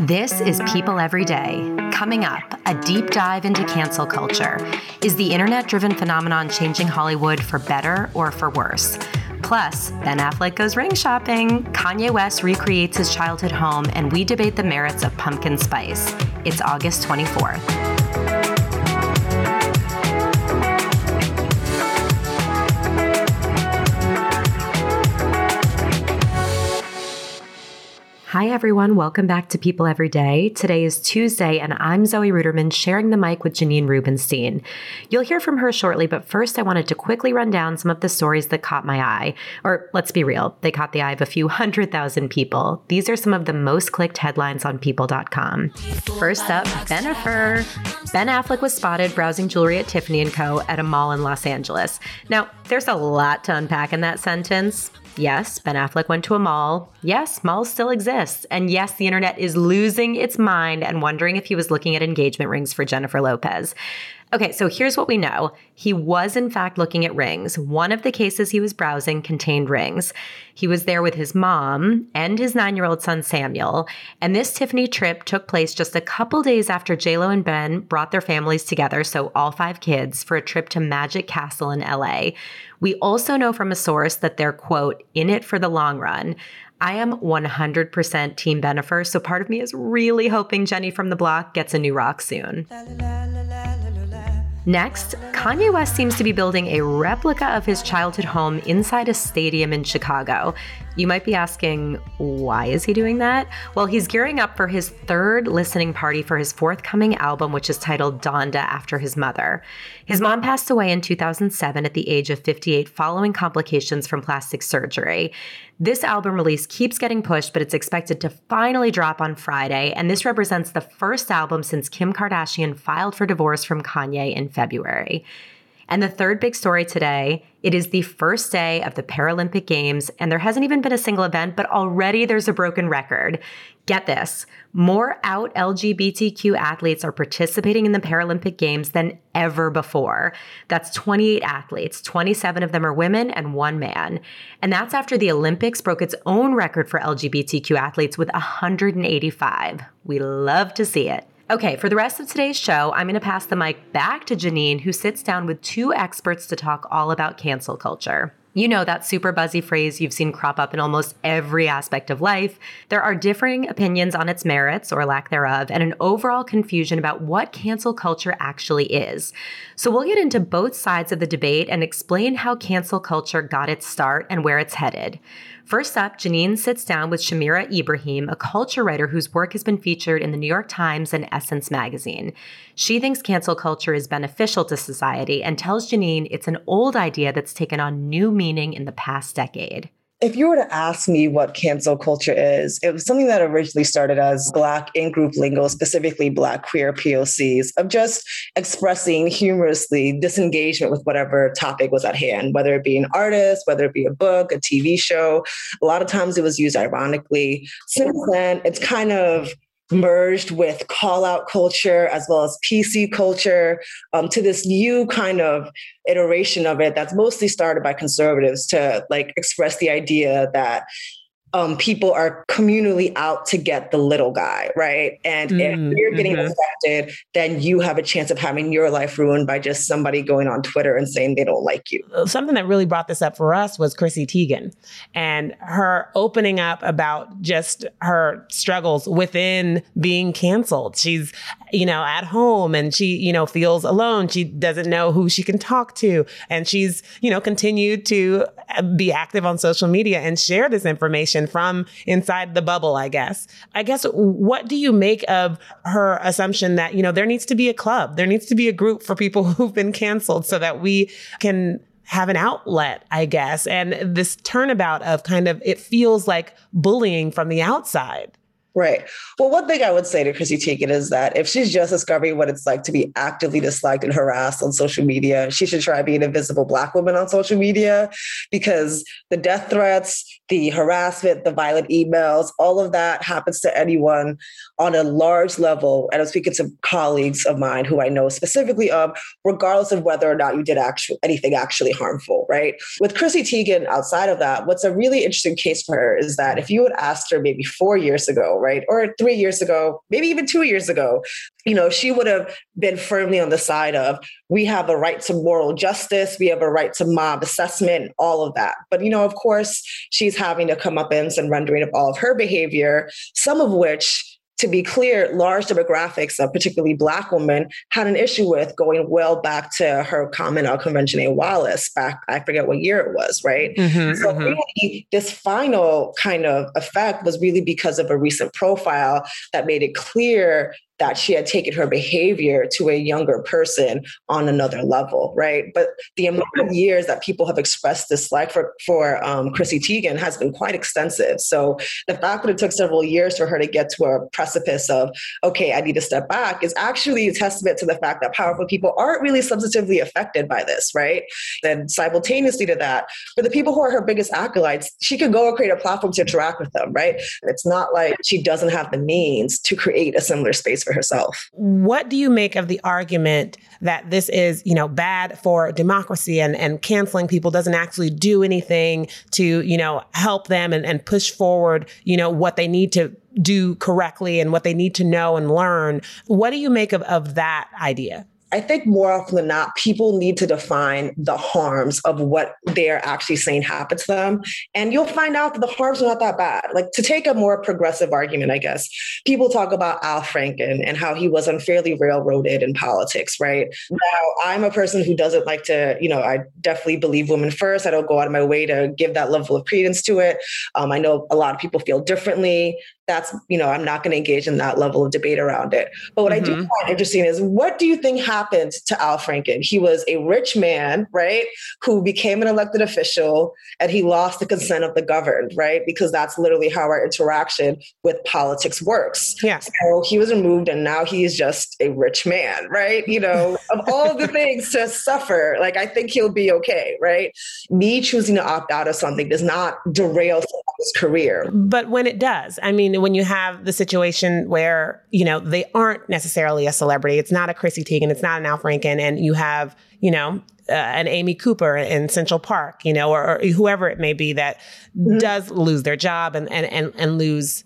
This is People Every Day. Coming up, a deep dive into cancel culture. Is the internet driven phenomenon changing Hollywood for better or for worse? Plus, Ben Affleck goes ring shopping, Kanye West recreates his childhood home, and we debate the merits of pumpkin spice. It's August 24th. Hi, everyone. Welcome back to People Every Day. Today is Tuesday, and I'm Zoe Ruderman sharing the mic with Janine Rubenstein. You'll hear from her shortly, but first, I wanted to quickly run down some of the stories that caught my eye. Or let's be real, they caught the eye of a few hundred thousand people. These are some of the most clicked headlines on People.com. First up, Bennifer. Ben Affleck was spotted browsing jewelry at Tiffany & Co. at a mall in Los Angeles. Now, there's a lot to unpack in that sentence. Yes, Ben Affleck went to a mall. Yes, malls still exist. And yes, the internet is losing its mind and wondering if he was looking at engagement rings for Jennifer Lopez. Okay, so here's what we know. He was, in fact, looking at rings. One of the cases he was browsing contained rings. He was there with his mom and his nine year old son, Samuel. And this Tiffany trip took place just a couple days after JLo and Ben brought their families together, so all five kids, for a trip to Magic Castle in LA. We also know from a source that they're, quote, in it for the long run. I am 100% Team Bennifer, so part of me is really hoping Jenny from the block gets a new rock soon. La, la, la, Next, Kanye West seems to be building a replica of his childhood home inside a stadium in Chicago. You might be asking, why is he doing that? Well, he's gearing up for his third listening party for his forthcoming album, which is titled Donda after his mother. His mom passed away in 2007 at the age of 58 following complications from plastic surgery. This album release keeps getting pushed, but it's expected to finally drop on Friday, and this represents the first album since Kim Kardashian filed for divorce from Kanye in February. And the third big story today, it is the first day of the Paralympic Games, and there hasn't even been a single event, but already there's a broken record. Get this more out LGBTQ athletes are participating in the Paralympic Games than ever before. That's 28 athletes, 27 of them are women and one man. And that's after the Olympics broke its own record for LGBTQ athletes with 185. We love to see it. Okay, for the rest of today's show, I'm going to pass the mic back to Janine, who sits down with two experts to talk all about cancel culture. You know that super buzzy phrase you've seen crop up in almost every aspect of life. There are differing opinions on its merits or lack thereof, and an overall confusion about what cancel culture actually is. So we'll get into both sides of the debate and explain how cancel culture got its start and where it's headed. First up, Janine sits down with Shamira Ibrahim, a culture writer whose work has been featured in the New York Times and Essence magazine. She thinks cancel culture is beneficial to society and tells Janine it's an old idea that's taken on new meaning in the past decade if you were to ask me what cancel culture is, it was something that originally started as Black in group lingo, specifically Black queer POCs, of just expressing humorously disengagement with whatever topic was at hand, whether it be an artist, whether it be a book, a TV show. A lot of times it was used ironically. Since then, it's kind of merged with call out culture as well as PC culture um, to this new kind of iteration of it that's mostly started by conservatives to like express the idea that um, people are communally out to get the little guy, right? And mm, if you're getting mm-hmm. affected, then you have a chance of having your life ruined by just somebody going on Twitter and saying they don't like you. Uh, something that really brought this up for us was Chrissy Teigen and her opening up about just her struggles within being canceled. She's, you know, at home and she, you know, feels alone. She doesn't know who she can talk to. And she's, you know, continued to be active on social media and share this information from inside the bubble, I guess. I guess what do you make of her assumption that, you know, there needs to be a club, there needs to be a group for people who've been canceled so that we can have an outlet, I guess. And this turnabout of kind of it feels like bullying from the outside. Right. Well, one thing I would say to Chrissy Teigen is that if she's just discovering what it's like to be actively disliked and harassed on social media, she should try being a visible Black woman on social media because the death threats, the harassment, the violent emails, all of that happens to anyone on a large level. And I'm speaking to colleagues of mine who I know specifically of, regardless of whether or not you did actually anything actually harmful, right? With Chrissy Teigen, outside of that, what's a really interesting case for her is that if you had asked her maybe four years ago, right? Or three years ago, maybe even two years ago, you know, she would have been firmly on the side of we have a right to moral justice, we have a right to mob assessment, all of that. But, you know, of course, she's having to come up in some rendering of all of her behavior, some of which to be clear, large demographics of particularly Black women had an issue with going well back to her comment on Convention A. Wallace back, I forget what year it was, right? Mm-hmm, so, mm-hmm. really, this final kind of effect was really because of a recent profile that made it clear that she had taken her behavior to a younger person on another level, right? But the amount of years that people have expressed dislike for for um, Chrissy Teigen has been quite extensive. So the fact that it took several years for her to get to a precipice of okay, I need to step back is actually a testament to the fact that powerful people aren't really substantively affected by this, right? Then simultaneously to that, for the people who are her biggest acolytes, she could go and create a platform to interact with them, right? It's not like she doesn't have the means to create a similar space for herself. What do you make of the argument that this is, you know, bad for democracy and, and canceling people doesn't actually do anything to, you know, help them and, and push forward, you know, what they need to do correctly and what they need to know and learn. What do you make of, of that idea? I think more often than not, people need to define the harms of what they're actually saying happened to them. And you'll find out that the harms are not that bad. Like to take a more progressive argument, I guess, people talk about Al Franken and how he was unfairly railroaded in politics, right? Now, I'm a person who doesn't like to, you know, I definitely believe women first. I don't go out of my way to give that level of credence to it. Um, I know a lot of people feel differently that's you know i'm not going to engage in that level of debate around it but what mm-hmm. i do mm-hmm. find interesting is what do you think happened to al franken. He was a rich man right who became an elected official and he lost the consent of the governed right because that's literally how our interaction with politics works. Yeah so he was removed and now he is just a rich man right you know of all the things to suffer like i think he'll be okay right? Me choosing to opt out of something does not derail someone's career. But when it does i mean when you have the situation where, you know, they aren't necessarily a celebrity, it's not a Chrissy Teigen, it's not an Al Franken, and you have, you know, uh, an Amy Cooper in Central Park, you know, or, or whoever it may be that mm-hmm. does lose their job and, and, and, and lose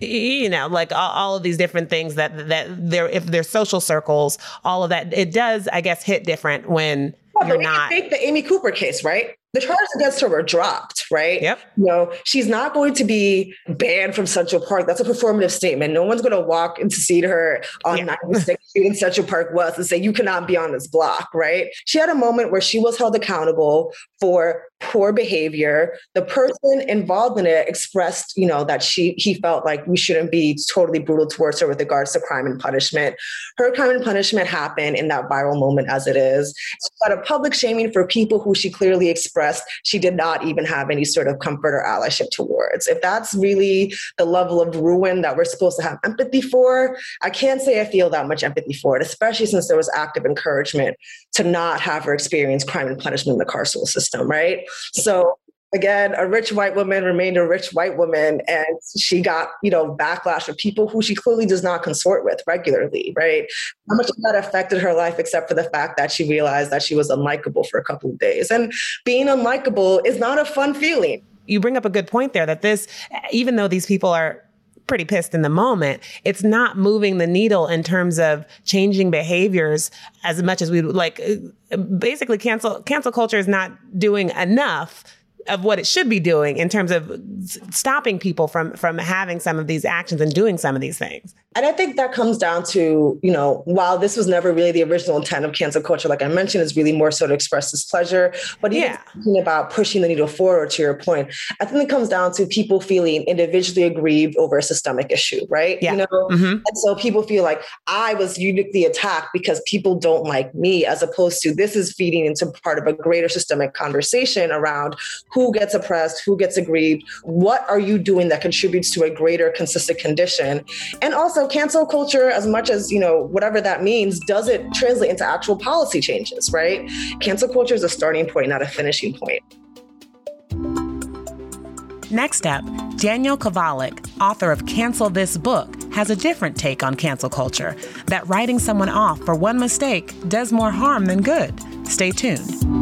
you know like all, all, of these different things that that they're if they're social circles all of that it does i guess hit different when well, you're not take the amy cooper case right the charges against her were dropped, right? Yep. You know, she's not going to be banned from Central Park. That's a performative statement. No one's going to walk and see her on yeah. 96th Street in Central Park West and say, you cannot be on this block, right? She had a moment where she was held accountable for poor behavior. The person involved in it expressed, you know, that she he felt like we shouldn't be totally brutal towards her with regards to crime and punishment. Her crime and punishment happened in that viral moment as it is. But a public shaming for people who she clearly expressed she did not even have any sort of comfort or allyship towards. If that's really the level of ruin that we're supposed to have empathy for, I can't say I feel that much empathy for it, especially since there was active encouragement to not have her experience crime and punishment in the carceral system, right? So again, a rich white woman remained a rich white woman, and she got, you know, backlash from people who she clearly does not consort with regularly, right? How much of that affected her life, except for the fact that she realized that she was unlikable for a couple of days. And being unlikable is not a fun feeling. you bring up a good point there that this, even though these people are pretty pissed in the moment, it's not moving the needle in terms of changing behaviors as much as we like. Basically, cancel cancel culture is not doing enough of what it should be doing in terms of stopping people from from having some of these actions and doing some of these things. And I think that comes down to, you know, while this was never really the original intent of cancel culture, like I mentioned, is really more so to express displeasure. But yeah. about pushing the needle forward to your point, I think it comes down to people feeling individually aggrieved over a systemic issue, right? Yeah. You know, mm-hmm. and so people feel like I was uniquely attacked because people don't like me, as opposed to this is feeding into part of a greater systemic conversation around who gets oppressed, who gets aggrieved, what are you doing that contributes to a greater consistent condition, and also cancel culture, as much as, you know, whatever that means, does it translate into actual policy changes, right? Cancel culture is a starting point, not a finishing point. Next up, Daniel Kovalik, author of Cancel This Book, has a different take on cancel culture that writing someone off for one mistake does more harm than good. Stay tuned.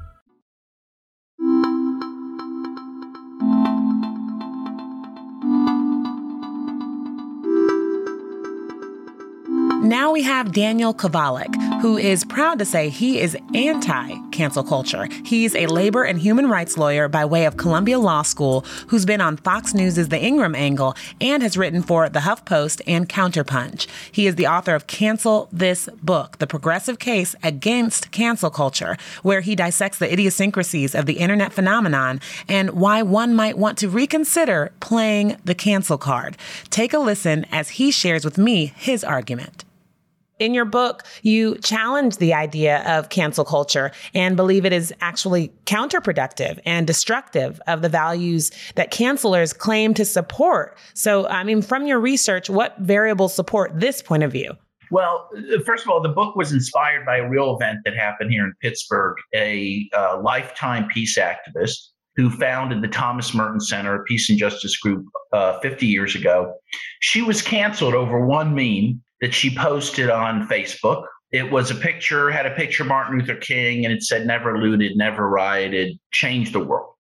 Now we have Daniel Kovalik, who is proud to say he is anti cancel culture. He's a labor and human rights lawyer by way of Columbia Law School who's been on Fox News' The Ingraham Angle and has written for The HuffPost and Counterpunch. He is the author of Cancel This Book, The Progressive Case Against Cancel Culture, where he dissects the idiosyncrasies of the internet phenomenon and why one might want to reconsider playing the cancel card. Take a listen as he shares with me his argument in your book, you challenge the idea of cancel culture and believe it is actually counterproductive and destructive of the values that cancelers claim to support. So, I mean, from your research, what variables support this point of view? Well, first of all, the book was inspired by a real event that happened here in Pittsburgh. A uh, lifetime peace activist who founded the Thomas Merton Center, a peace and justice group, uh, 50 years ago. She was canceled over one meme that she posted on Facebook. It was a picture, had a picture of Martin Luther King, and it said, never looted, never rioted, change the world.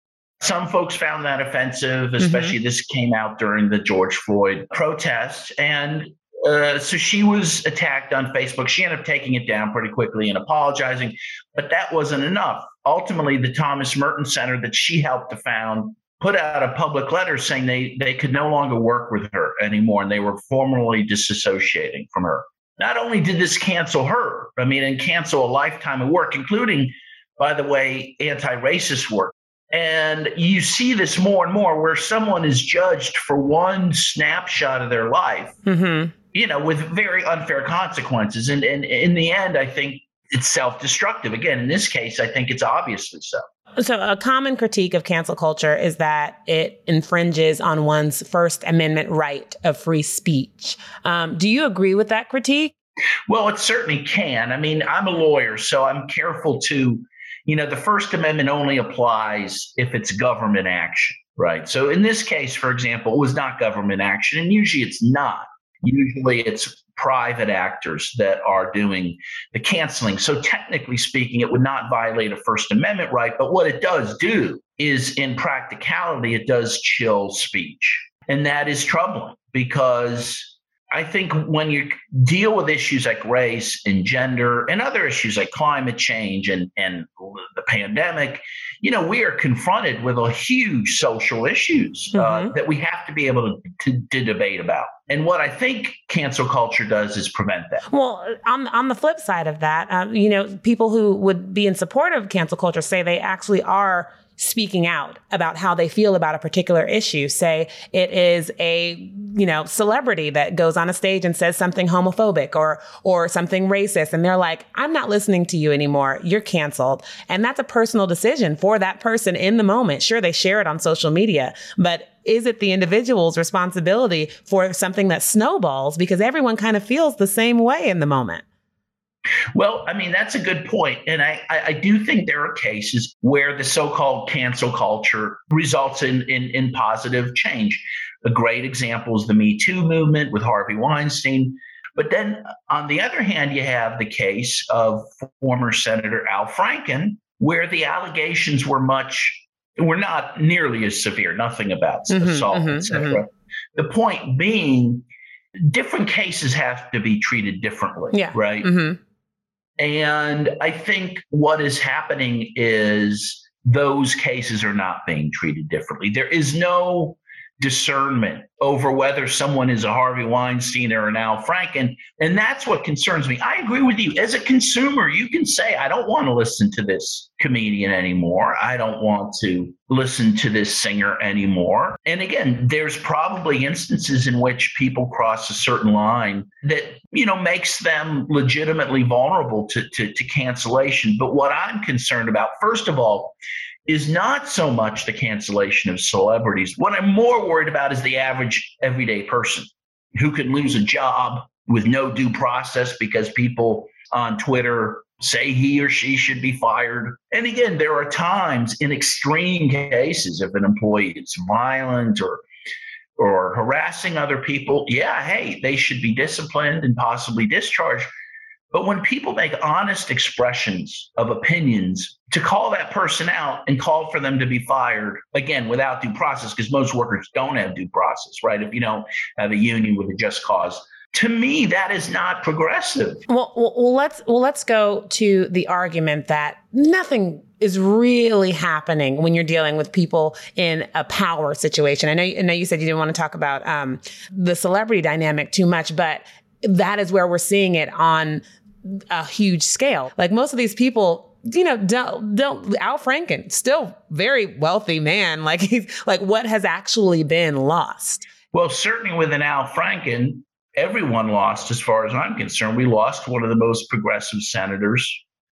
Some folks found that offensive, mm-hmm. especially mm-hmm. this came out during the George Floyd protests. And uh, so she was attacked on Facebook. She ended up taking it down pretty quickly and apologizing, but that wasn't enough. Ultimately, the Thomas Merton Center that she helped to found put out a public letter saying they, they could no longer work with her anymore and they were formally disassociating from her. Not only did this cancel her, I mean, and cancel a lifetime of work, including, by the way, anti racist work. And you see this more and more where someone is judged for one snapshot of their life, mm-hmm. you know, with very unfair consequences. And, and in the end, I think it's self destructive. Again, in this case, I think it's obviously so. So, a common critique of cancel culture is that it infringes on one's First Amendment right of free speech. Um, do you agree with that critique? Well, it certainly can. I mean, I'm a lawyer, so I'm careful to, you know, the First Amendment only applies if it's government action, right? So, in this case, for example, it was not government action, and usually it's not. Usually it's private actors that are doing the canceling. So, technically speaking, it would not violate a First Amendment right. But what it does do is, in practicality, it does chill speech. And that is troubling because I think when you deal with issues like race and gender and other issues like climate change and, and the pandemic, you know, we are confronted with a huge social issues uh, mm-hmm. that we have to be able to, to, to, debate about. And what I think cancel culture does is prevent that. Well, on, on the flip side of that, um, you know, people who would be in support of cancel culture say they actually are speaking out about how they feel about a particular issue. Say it is a, you know, celebrity that goes on a stage and says something homophobic or or something racist and they're like, "I'm not listening to you anymore. You're canceled." And that's a personal decision for that person in the moment. Sure, they share it on social media, but is it the individual's responsibility for something that snowballs because everyone kind of feels the same way in the moment? Well, I mean, that's a good point. And I, I, do think there are cases where the so called cancel culture results in, in, in positive change. A great example is the Me Too movement with Harvey Weinstein. But then on the other hand, you have the case of former Senator Al Franken, where the allegations were much, were not nearly as severe, nothing about mm-hmm, assault, mm-hmm, etc. Mm-hmm. The point being, different cases have to be treated differently, yeah. right? Mm-hmm. And I think what is happening is those cases are not being treated differently. There is no discernment over whether someone is a Harvey Weinstein or an Al Franken. And that's what concerns me. I agree with you. As a consumer, you can say, I don't want to listen to this comedian anymore. I don't want to listen to this singer anymore. And again, there's probably instances in which people cross a certain line that, you know, makes them legitimately vulnerable to, to, to cancellation. But what I'm concerned about, first of all, is not so much the cancellation of celebrities. What I'm more worried about is the average everyday person who can lose a job with no due process because people on Twitter say he or she should be fired. And again, there are times in extreme cases if an employee is violent or or harassing other people, yeah, hey, they should be disciplined and possibly discharged. But when people make honest expressions of opinions, to call that person out and call for them to be fired, again, without due process, because most workers don't have due process, right? If you don't have a union with a just cause. To me, that is not progressive. Well, well, let's well let's go to the argument that nothing is really happening when you're dealing with people in a power situation. I know, I know you said you didn't want to talk about um, the celebrity dynamic too much, but that is where we're seeing it on a huge scale. Like most of these people, you know, don't, don't Al Franken, still very wealthy man. Like he's like, what has actually been lost? Well, certainly with an Al Franken, everyone lost as far as I'm concerned. We lost one of the most progressive senators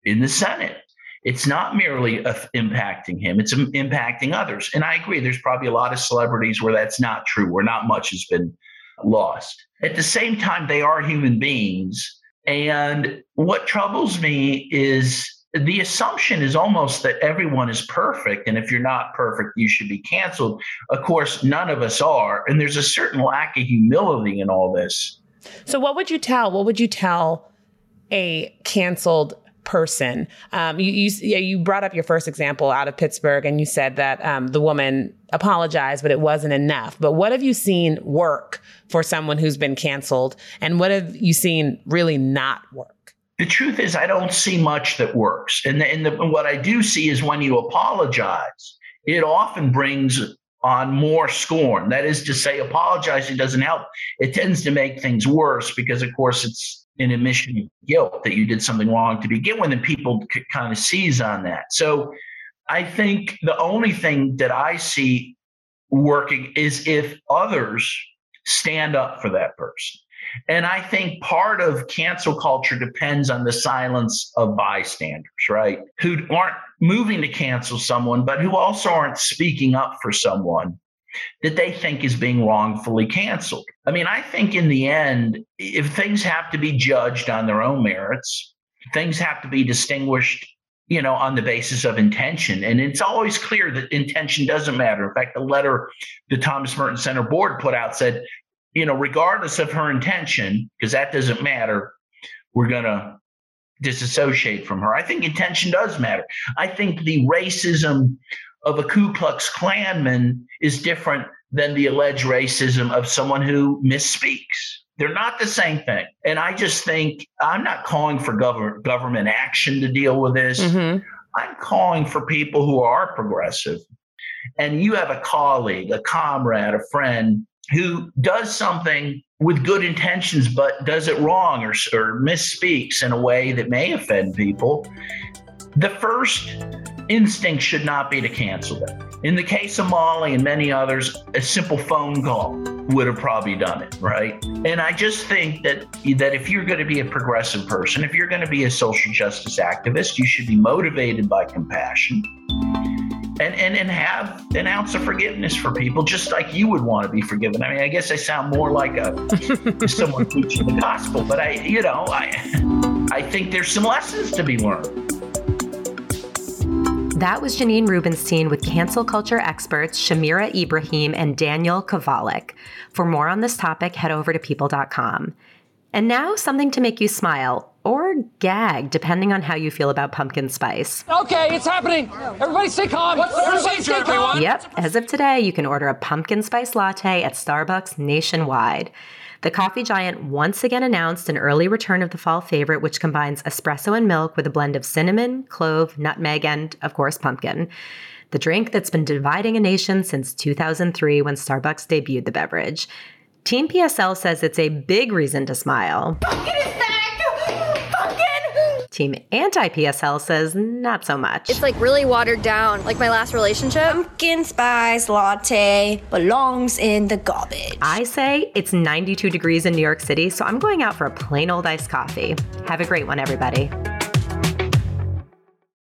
in the Senate. It's not merely uh, impacting him, it's impacting others. And I agree, there's probably a lot of celebrities where that's not true, where not much has been lost. At the same time, they are human beings and what troubles me is the assumption is almost that everyone is perfect. And if you're not perfect, you should be canceled. Of course, none of us are. And there's a certain lack of humility in all this. So, what would you tell? What would you tell a canceled person. Um, you, you, yeah, you brought up your first example out of Pittsburgh, and you said that um, the woman apologized, but it wasn't enough. But what have you seen work for someone who's been canceled, and what have you seen really not work? The truth is, I don't see much that works, and, the, and the, what I do see is when you apologize, it often brings on more scorn. That is to say, apologizing doesn't help. It tends to make things worse because, of course, it's an admission of guilt that you did something wrong to begin with, and people could kind of seize on that. So I think the only thing that I see working is if others stand up for that person. And I think part of cancel culture depends on the silence of bystanders, right? Who aren't moving to cancel someone, but who also aren't speaking up for someone that they think is being wrongfully canceled. I mean, I think in the end, if things have to be judged on their own merits, things have to be distinguished, you know, on the basis of intention. And it's always clear that intention doesn't matter. In fact, the letter the Thomas Merton Center board put out said, you know, regardless of her intention, because that doesn't matter, we're going to disassociate from her. I think intention does matter. I think the racism of a Ku Klux Klanman is different than the alleged racism of someone who misspeaks. They're not the same thing. And I just think I'm not calling for government government action to deal with this. Mm-hmm. I'm calling for people who are progressive. And you have a colleague, a comrade, a friend who does something with good intentions but does it wrong or, or misspeaks in a way that may offend people. The first instinct should not be to cancel them. In the case of Molly and many others, a simple phone call would have probably done it, right? And I just think that that if you're going to be a progressive person, if you're going to be a social justice activist, you should be motivated by compassion. And, and and have an ounce of forgiveness for people, just like you would want to be forgiven. I mean, I guess I sound more like a someone preaching the gospel, but I, you know, I I think there's some lessons to be learned. That was Janine Rubenstein with cancel culture experts Shamira Ibrahim and Daniel Kovalik. For more on this topic, head over to people.com. And now, something to make you smile or gag, depending on how you feel about pumpkin spice. Okay, it's happening. Everybody stay calm. What's Everybody stay calm. Yep, as of today, you can order a pumpkin spice latte at Starbucks nationwide. The coffee giant once again announced an early return of the fall favorite, which combines espresso and milk with a blend of cinnamon, clove, nutmeg, and, of course, pumpkin. The drink that's been dividing a nation since 2003 when Starbucks debuted the beverage. Team PSL says it's a big reason to smile. Team Anti PSL says not so much. It's like really watered down, like my last relationship. Pumpkin spice latte belongs in the garbage. I say it's 92 degrees in New York City, so I'm going out for a plain old iced coffee. Have a great one, everybody.